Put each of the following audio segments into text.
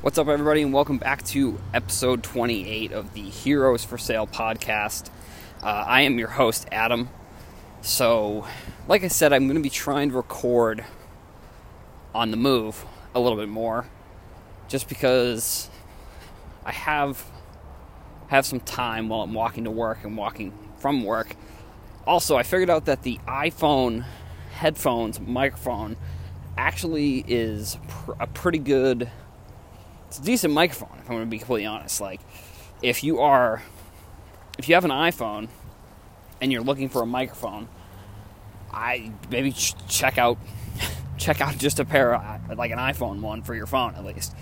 What's up, everybody, and welcome back to episode 28 of the Heroes for Sale podcast. Uh, I am your host, Adam. So, like I said, I'm going to be trying to record on the move a little bit more, just because I have have some time while I'm walking to work and walking from work. Also, I figured out that the iPhone headphones microphone actually is pr- a pretty good it's a decent microphone if i'm going to be completely honest. Like if you are if you have an iphone and you're looking for a microphone i maybe ch- check out check out just a pair of, like an iphone one for your phone at least.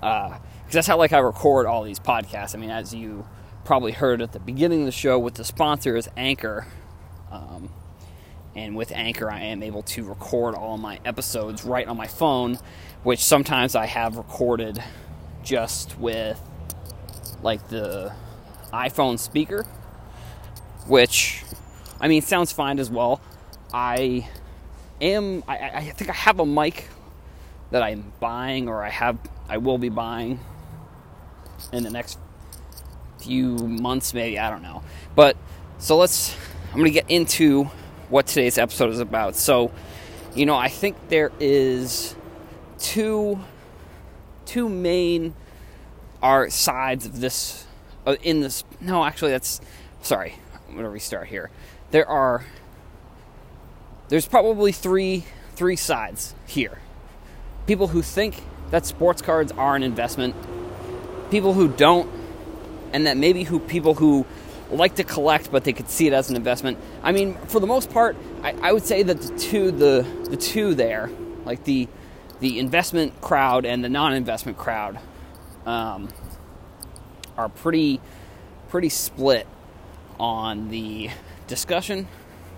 Because uh, that's how like i record all these podcasts. I mean as you probably heard at the beginning of the show with the sponsor is anchor. Um, and with Anchor, I am able to record all my episodes right on my phone, which sometimes I have recorded just with like the iPhone speaker, which I mean sounds fine as well. I am I, I think I have a mic that I'm buying or I have I will be buying in the next few months maybe I don't know. But so let's I'm going to get into what today's episode is about. So, you know, I think there is two two main are sides of this uh, in this no actually that's sorry i'm going to restart here. There are there's probably three three sides here. People who think that sports cards are an investment people who don't and that maybe who people who like to collect but they could see it as an investment. I mean for the most part i, I would say that the two the the two there like the the investment crowd and the non-investment crowd um, are pretty pretty split on the discussion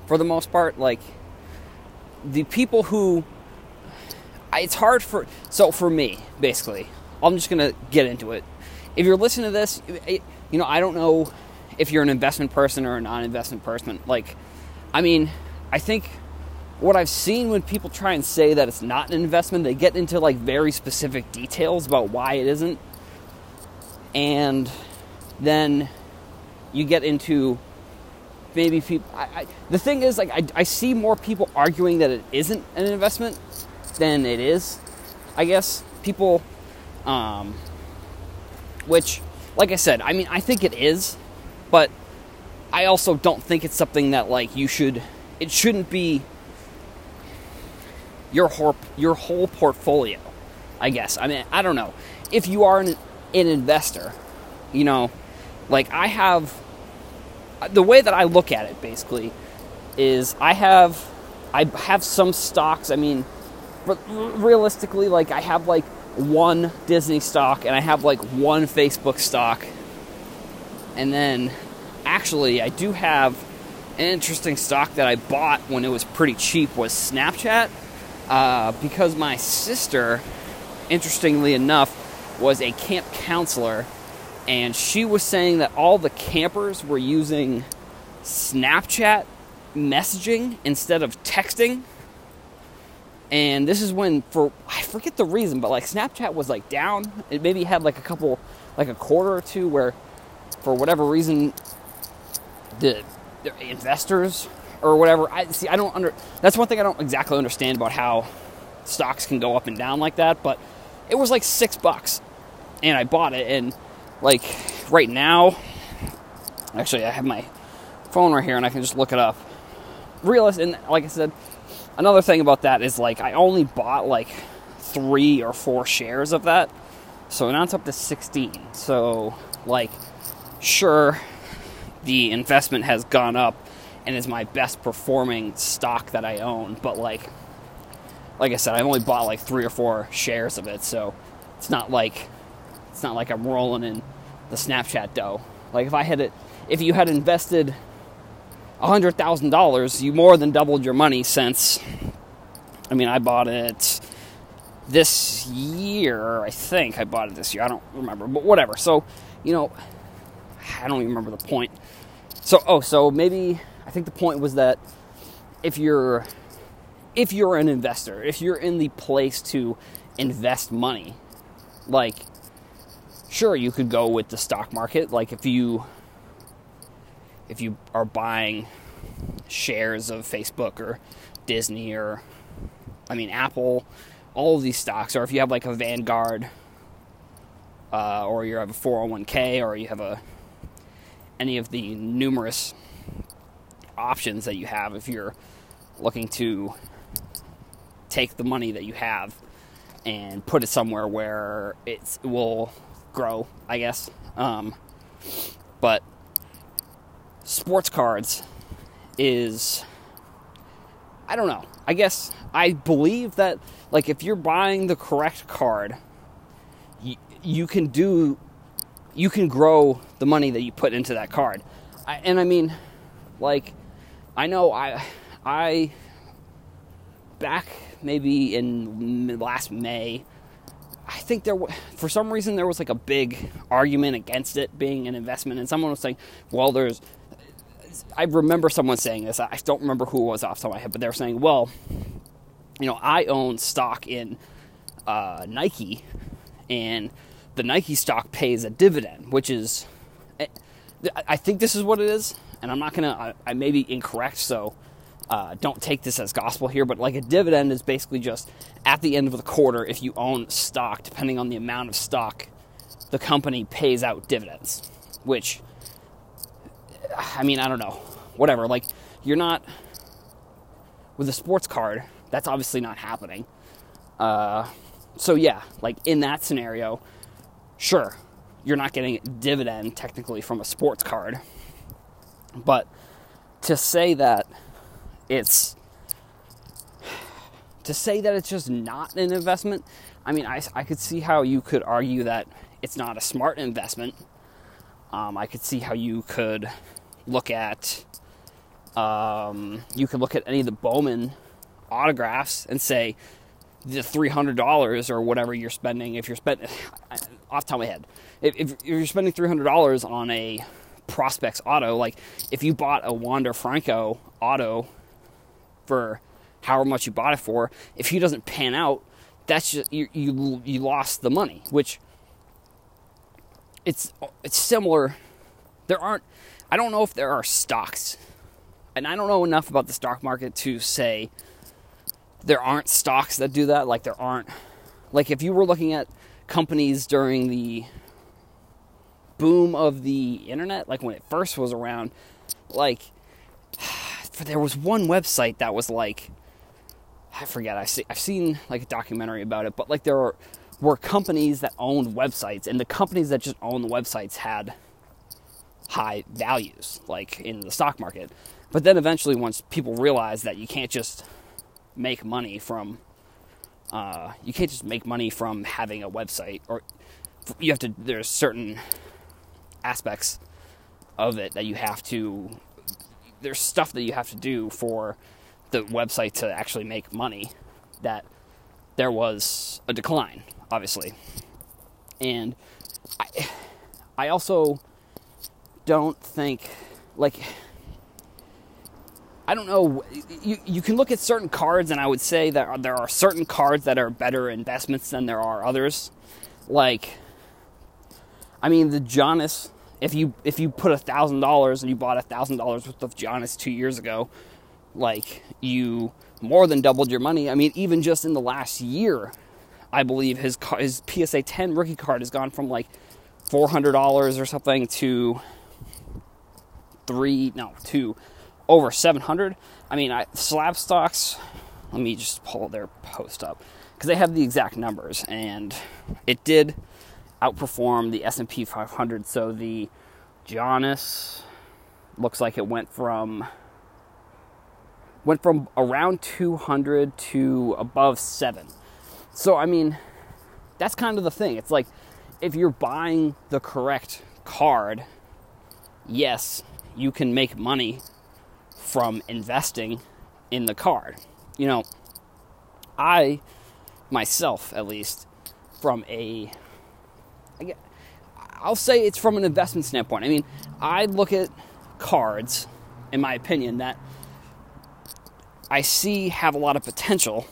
for the most part. Like the people who it's hard for so for me basically i'm just gonna get into it. If you're listening to this you know i don't know if you're an investment person or a non-investment person. Like i mean i think what I've seen when people try and say that it's not an investment, they get into like very specific details about why it isn't. And then you get into maybe people. I, I, the thing is, like, I, I see more people arguing that it isn't an investment than it is. I guess people, um, which, like I said, I mean, I think it is, but I also don't think it's something that like you should. It shouldn't be your whole your whole portfolio. I guess. I mean, I don't know. If you are an, an investor, you know, like I have the way that I look at it basically is I have I have some stocks. I mean, realistically, like I have like one Disney stock and I have like one Facebook stock, and then actually I do have an interesting stock that I bought when it was pretty cheap was Snapchat uh, because my sister, interestingly enough, was a camp counselor, and she was saying that all the campers were using Snapchat messaging instead of texting. And this is when, for I forget the reason, but like Snapchat was like down. It maybe had like a couple, like a quarter or two, where for whatever reason, the, the investors or whatever. I see. I don't under. That's one thing I don't exactly understand about how stocks can go up and down like that. But it was like six bucks, and I bought it. And like right now, actually, I have my phone right here, and I can just look it up. Realist, and like I said, another thing about that is like I only bought like three or four shares of that, so now it's up to sixteen. So like, sure, the investment has gone up and is my best performing stock that I own. But like, like I said, I've only bought like three or four shares of it, so it's not like it's not like I'm rolling in the Snapchat dough. Like if I had it, if you had invested hundred thousand dollars, you more than doubled your money since. I mean, I bought it this year. I think I bought it this year. I don't remember, but whatever. So, you know, I don't even remember the point. So, oh, so maybe I think the point was that if you're if you're an investor, if you're in the place to invest money, like sure you could go with the stock market. Like if you if you are buying shares of Facebook or Disney or I mean Apple all of these stocks or if you have like a Vanguard uh, or you have a 401k or you have a any of the numerous options that you have if you're looking to take the money that you have and put it somewhere where it will grow, I guess. Um, but sports cards is, I don't know. I guess I believe that, like, if you're buying the correct card, you, you can do, you can grow the money that you put into that card. I, and I mean, like, I know I, I, back maybe in last May, I think there, for some reason, there was like a big argument against it being an investment, and someone was saying, "Well, there's." I remember someone saying this. I don't remember who it was off the top of my head, but they were saying, "Well, you know, I own stock in uh, Nike, and the Nike stock pays a dividend, which is, eh, I think this is what it is, and I'm not gonna. I, I may be incorrect, so uh, don't take this as gospel here, but like a dividend is basically just at the end of the quarter, if you own stock, depending on the amount of stock, the company pays out dividends. Which, I mean, I don't know. Whatever. Like, you're not. With a sports card, that's obviously not happening. Uh, so, yeah, like in that scenario, sure, you're not getting a dividend technically from a sports card. But to say that it's to say that it's just not an investment. I mean, I, I could see how you could argue that it's not a smart investment. Um, I could see how you could look at um, you could look at any of the Bowman autographs and say the three hundred dollars or whatever you're spending. If you're spending off top of my head, if, if you're spending three hundred dollars on a prospects auto, like if you bought a Wander Franco auto for however much you bought it for, if he doesn't pan out, that's just you you you lost the money. Which it's it's similar. There aren't. I don't know if there are stocks, and I don't know enough about the stock market to say there aren't stocks that do that. Like there aren't. Like if you were looking at companies during the boom of the internet, like when it first was around, like there was one website that was like I forget. I see, I've seen like a documentary about it, but like there were, were companies that owned websites, and the companies that just owned the websites had high values, like in the stock market. But then eventually, once people realized that you can't just make money from, uh, you can't just make money from having a website, or you have to. There's certain aspects of it that you have to there's stuff that you have to do for the website to actually make money that there was a decline obviously and i i also don't think like I don't know. You, you can look at certain cards, and I would say that there are certain cards that are better investments than there are others. Like, I mean, the Giannis if you if you put a thousand dollars and you bought a thousand dollars worth of Giannis two years ago, like you more than doubled your money. I mean, even just in the last year, I believe his his PSA 10 rookie card has gone from like four hundred dollars or something to three no to over seven hundred. I mean, I, Slabstox. Let me just pull their post up because they have the exact numbers, and it did outperformed the S&P 500. So the Giannis looks like it went from went from around 200 to above 7. So I mean, that's kind of the thing. It's like if you're buying the correct card, yes, you can make money from investing in the card. You know, I myself at least from a I'll say it's from an investment standpoint. I mean, I look at cards, in my opinion, that I see have a lot of potential.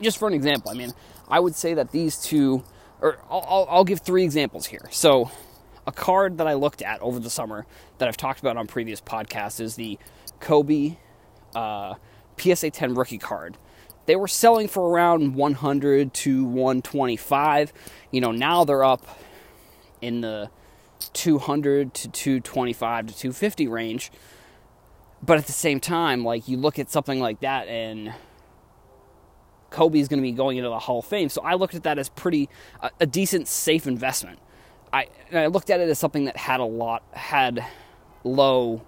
Just for an example, I mean, I would say that these two or I'll, I'll, give three examples here. So, a card that I looked at over the summer that I've talked about on previous podcasts is the Kobe uh, PSA 10 rookie card. They were selling for around 100 to 125. You know, now they're up in the 200 to 225 to 250 range. But at the same time, like you look at something like that and Kobe is going to be going into the Hall of Fame. So I looked at that as pretty a, a decent safe investment. I I looked at it as something that had a lot had low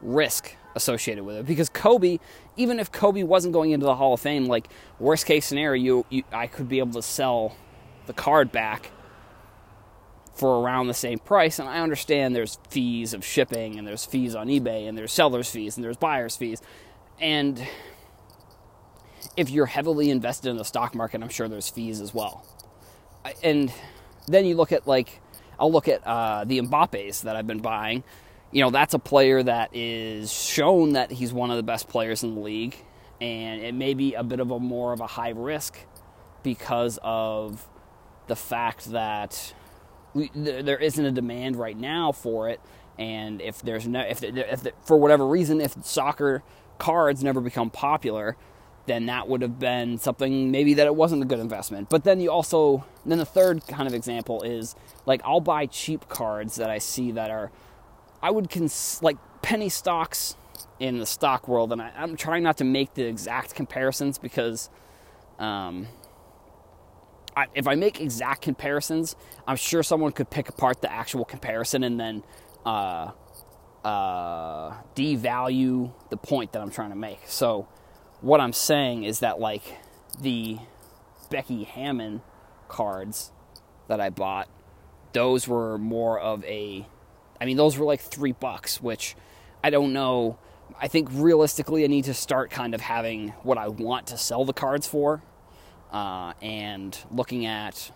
risk associated with it because Kobe, even if Kobe wasn't going into the Hall of Fame, like worst case scenario, you, you I could be able to sell the card back for around the same price. And I understand there's fees of shipping and there's fees on eBay and there's sellers fees and there's buyers fees. And if you're heavily invested in the stock market, I'm sure there's fees as well. And then you look at like I'll look at uh, the Mbappe's that I've been buying. You know, that's a player that is shown that he's one of the best players in the league, and it may be a bit of a more of a high risk because of the fact that we, there isn't a demand right now for it. And if there's no, if, if for whatever reason, if soccer cards never become popular, then that would have been something maybe that it wasn't a good investment. But then you also, then the third kind of example is like I'll buy cheap cards that I see that are, I would cons like penny stocks in the stock world, and I, am trying not to make the exact comparisons because, um, I, if I make exact comparisons, I'm sure someone could pick apart the actual comparison and then uh, uh, devalue the point that I'm trying to make. So what I'm saying is that like the Becky Hammon cards that I bought, those were more of a I mean those were like 3 bucks, which I don't know. I think realistically I need to start kind of having what I want to sell the cards for uh, and looking at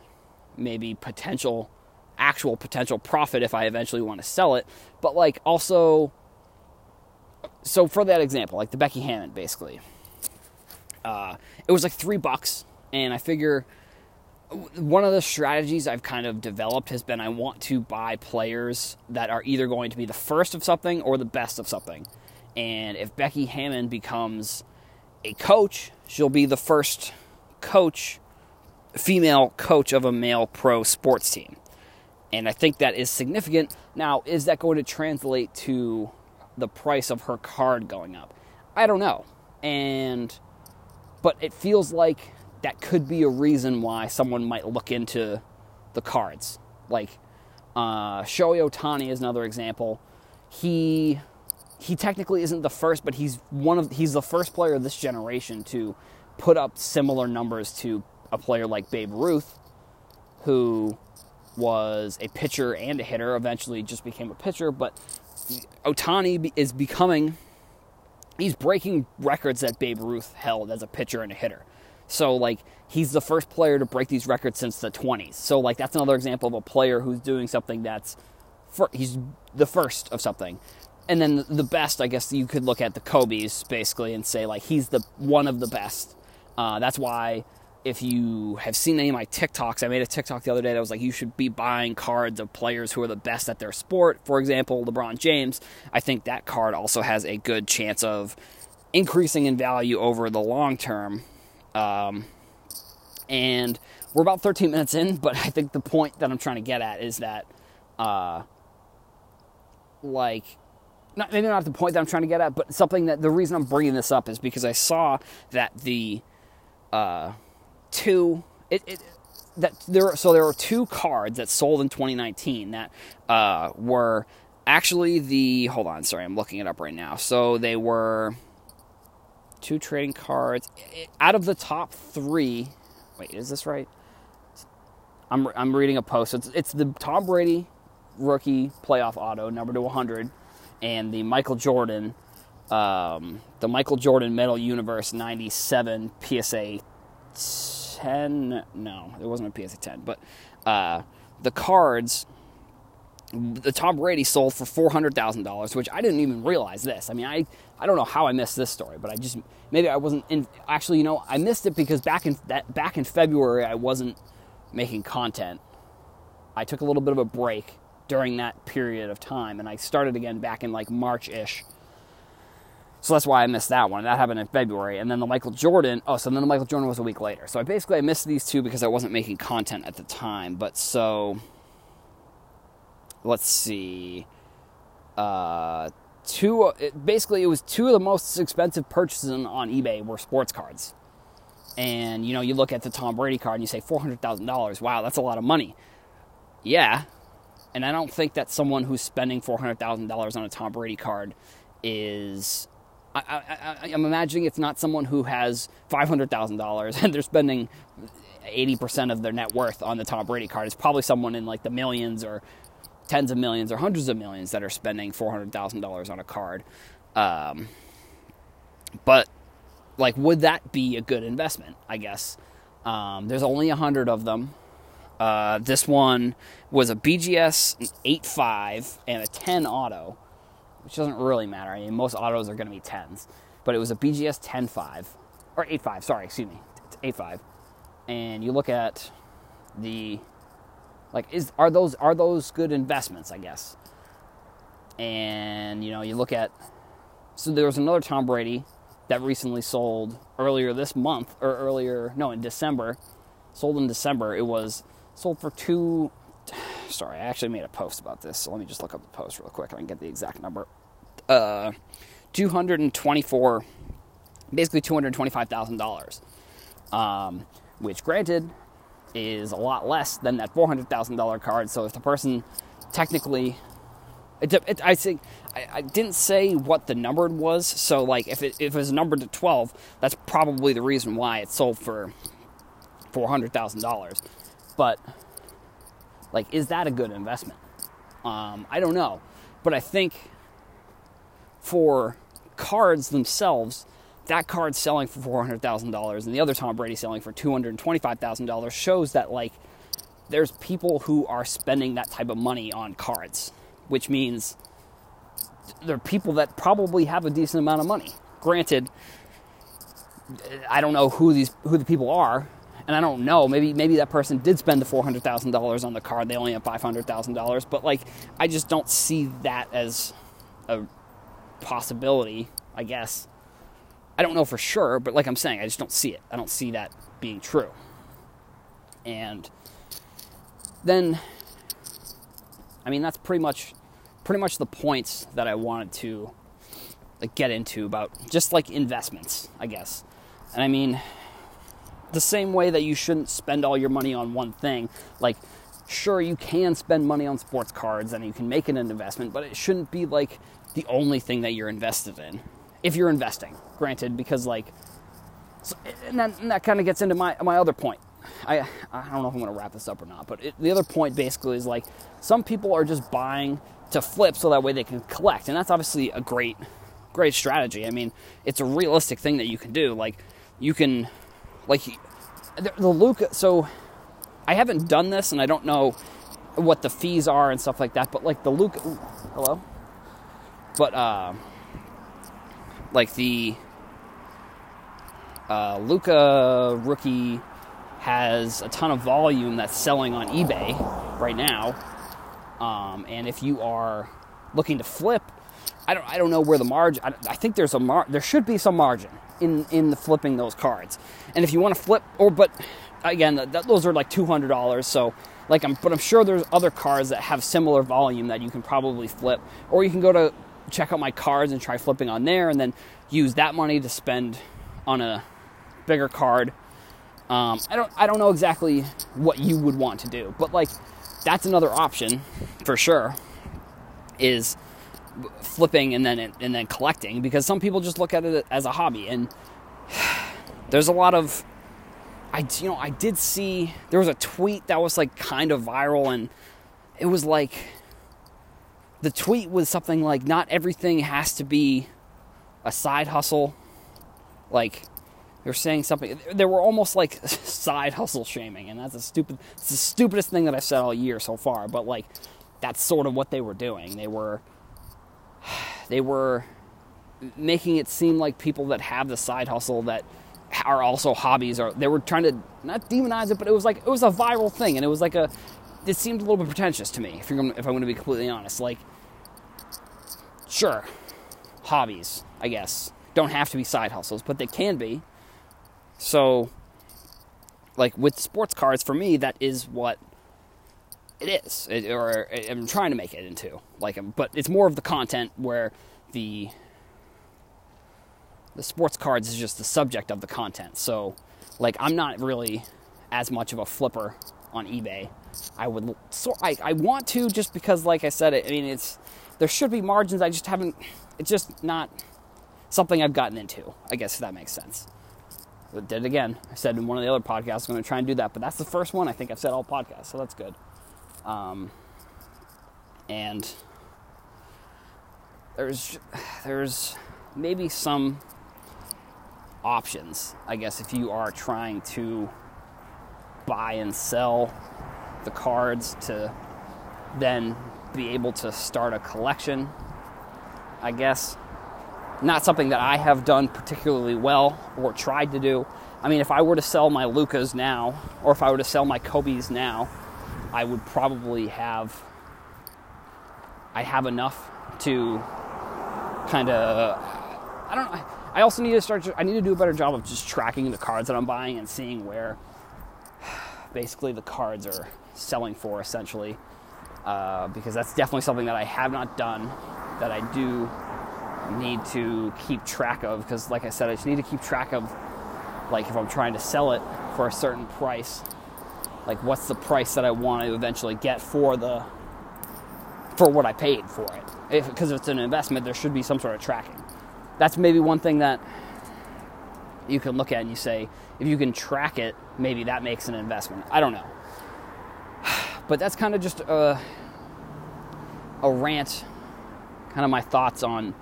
maybe potential actual potential profit if I eventually want to sell it. But like also so for that example like the Becky Hammon basically uh, it was like three bucks, and I figure one of the strategies I've kind of developed has been I want to buy players that are either going to be the first of something or the best of something. And if Becky Hammon becomes a coach, she'll be the first coach, female coach of a male pro sports team. And I think that is significant. Now, is that going to translate to the price of her card going up? I don't know. And but it feels like that could be a reason why someone might look into the cards. Like uh, Shohei Ohtani is another example. He he technically isn't the first, but he's one of he's the first player of this generation to put up similar numbers to a player like Babe Ruth, who was a pitcher and a hitter. Eventually, just became a pitcher. But Ohtani is becoming he's breaking records that Babe Ruth held as a pitcher and a hitter. So like he's the first player to break these records since the 20s. So like that's another example of a player who's doing something that's for, he's the first of something. And then the best, I guess you could look at the Kobe's basically and say like he's the one of the best. Uh, that's why if you have seen any of my TikToks, I made a TikTok the other day that was like, you should be buying cards of players who are the best at their sport. For example, LeBron James. I think that card also has a good chance of increasing in value over the long term. Um, and we're about 13 minutes in, but I think the point that I'm trying to get at is that, uh, like, not, maybe not the point that I'm trying to get at, but something that the reason I'm bringing this up is because I saw that the, uh, two. It, it, that there so there were two cards that sold in 2019 that uh, were actually the hold on sorry i'm looking it up right now so they were two trading cards out of the top three wait is this right i'm, I'm reading a post it's, it's the tom brady rookie playoff auto number to 100 and the michael jordan um, the michael jordan metal universe 97 psa 10. No, it wasn't a PSA 10, but uh, the cards, the Tom Brady sold for $400,000, which I didn't even realize this. I mean, I, I don't know how I missed this story, but I just, maybe I wasn't in, actually, you know, I missed it because back in that, back in February, I wasn't making content. I took a little bit of a break during that period of time, and I started again back in like March ish. So that's why I missed that one. That happened in February. And then the Michael Jordan, oh, so then the Michael Jordan was a week later. So I basically I missed these two because I wasn't making content at the time. But so let's see. Uh two uh, it, basically it was two of the most expensive purchases on eBay were sports cards. And you know, you look at the Tom Brady card and you say $400,000. Wow, that's a lot of money. Yeah. And I don't think that someone who's spending $400,000 on a Tom Brady card is I, am imagining it's not someone who has $500,000 and they're spending 80% of their net worth on the Tom Brady card. It's probably someone in like the millions or tens of millions or hundreds of millions that are spending $400,000 on a card. Um, but like, would that be a good investment? I guess. Um, there's only a hundred of them. Uh, this one was a BGS 8.5 and a 10 auto which doesn't really matter. I mean, most autos are going to be 10s, but it was a BGS 10.5 or 8.5. Sorry, excuse me, it's 8.5. And you look at the like is are those are those good investments? I guess. And you know, you look at so there was another Tom Brady that recently sold earlier this month or earlier no in December, sold in December. It was sold for two sorry, I actually made a post about this, so let me just look up the post real quick and I can get the exact number. Uh, 224, basically $225,000, um, which granted is a lot less than that $400,000 card. So if the person technically, it, it, I think I, I, didn't say what the number was. So like if it, if it was numbered to 12, that's probably the reason why it sold for $400,000. But like, is that a good investment? Um, I don't know. But I think for cards themselves, that card selling for $400,000 and the other Tom Brady selling for $225,000 shows that, like, there's people who are spending that type of money on cards, which means there are people that probably have a decent amount of money. Granted, I don't know who these who the people are, and I don't know, maybe maybe that person did spend the four hundred thousand dollars on the card. They only have five hundred thousand dollars, but like I just don't see that as a possibility. I guess I don't know for sure, but like I'm saying, I just don't see it. I don't see that being true. And then, I mean, that's pretty much pretty much the points that I wanted to like, get into about just like investments, I guess. And I mean, the same way that you shouldn't spend all your money on one thing. Like, sure, you can spend money on sports cards and you can make it an investment, but it shouldn't be like the only thing that you're invested in. If you're investing, granted, because like, so, and, that, that kind of gets into my my other point. I I don't know if I'm going to wrap this up or not, but it, the other point basically is like some people are just buying to flip so that way they can collect, and that's obviously a great great strategy. I mean, it's a realistic thing that you can do. Like you can like the, the Luka. So I haven't done this, and I don't know what the fees are and stuff like that. But like the Luka, hello. But uh, like the uh, Luka rookie has a ton of volume that's selling on eBay right now. Um, and if you are looking to flip, I don't I don't know where the margin. I, I think there's a mar- there should be some margin in in the flipping those cards. And if you want to flip, or but again, that, those are like two hundred dollars. So like I'm, but I'm sure there's other cards that have similar volume that you can probably flip, or you can go to check out my cards and try flipping on there, and then use that money to spend on a bigger card. Um, I don't I don't know exactly what you would want to do, but like that's another option for sure. Is flipping and then and then collecting because some people just look at it as a hobby and there's a lot of I you know I did see there was a tweet that was like kind of viral and it was like the tweet was something like not everything has to be a side hustle. Like they're saying something they were almost like side hustle shaming and that's a stupid it's the stupidest thing that I've said all year so far but like that's sort of what they were doing. They were they were making it seem like people that have the side hustle that are also hobbies or they were trying to not demonize it but it was like it was a viral thing and it was like a it seemed a little bit pretentious to me if you're if I'm going to be completely honest. Like sure hobbies I guess don't have to be side hustles but they can be so like with sports cards for me that is what it is it, or I'm trying to make it into like um, but it's more of the content where the the sports cards is just the subject of the content. So, like, I'm not really as much of a flipper on eBay. I would, so I, I want to just because, like I said, I mean, it's there should be margins. I just haven't. It's just not something I've gotten into. I guess if that makes sense. But did it again. I said in one of the other podcasts I'm going to try and do that, but that's the first one I think I've said all podcasts, so that's good. Um, and there's there's maybe some options, I guess, if you are trying to buy and sell the cards to then be able to start a collection, I guess. Not something that I have done particularly well or tried to do. I mean, if I were to sell my Lucas now, or if I were to sell my Kobe's now, I would probably have I have enough to kind of I don't I also need to start. I need to do a better job of just tracking the cards that I'm buying and seeing where basically the cards are selling for, essentially, uh, because that's definitely something that I have not done. That I do need to keep track of because, like I said, I just need to keep track of like if I'm trying to sell it for a certain price, like what's the price that I want to eventually get for the for what I paid for it. Because if, if it's an investment, there should be some sort of tracking that's maybe one thing that you can look at and you say, if you can track it, maybe that makes an investment. I don't know. But that's kind of just a, a rant, kind of my thoughts on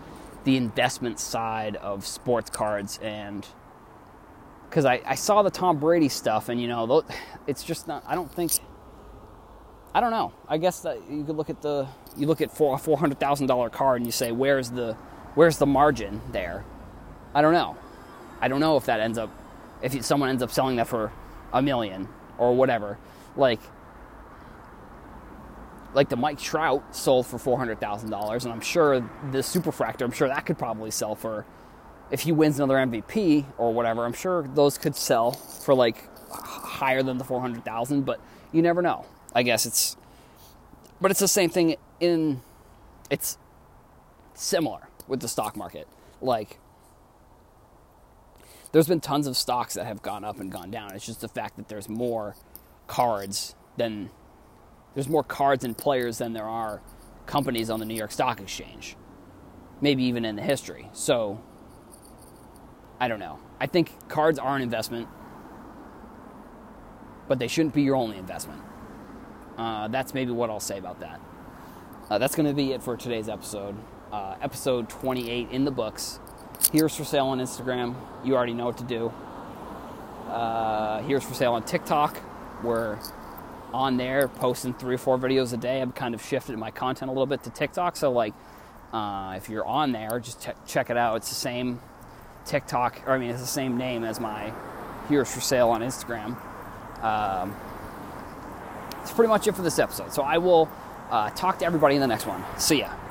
the investment side of sports cards and because I, I saw the Tom Brady stuff and you know it's just not I don't think I don't know I guess that you could look at the you look at a four hundred thousand dollar card and you say where's the where's the margin there? I don't know. I don't know if that ends up, if someone ends up selling that for a million or whatever. Like, like the Mike Trout sold for four hundred thousand dollars, and I'm sure the Superfractor, I'm sure that could probably sell for, if he wins another MVP or whatever, I'm sure those could sell for like higher than the four hundred thousand. But you never know. I guess it's, but it's the same thing in, it's similar with the stock market. Like, there's been tons of stocks that have gone up and gone down. It's just the fact that there's more cards than there's more cards and players than there are companies on the New York Stock Exchange. Maybe even in the history. So I don't know. I think cards are an investment, but they shouldn't be your only investment. Uh, that's maybe what I'll say about that. Uh, that's going to be it for today's episode uh, episode 28 in the books. Heroes for Sale on Instagram. You already know what to do. Uh, Heroes for Sale on TikTok. We're on there posting three or four videos a day. I've kind of shifted my content a little bit to TikTok. So, like, uh, if you're on there, just check it out. It's the same TikTok, or I mean, it's the same name as my Heroes for Sale on Instagram. Um, it's pretty much it for this episode. So, I will uh, talk to everybody in the next one. See ya.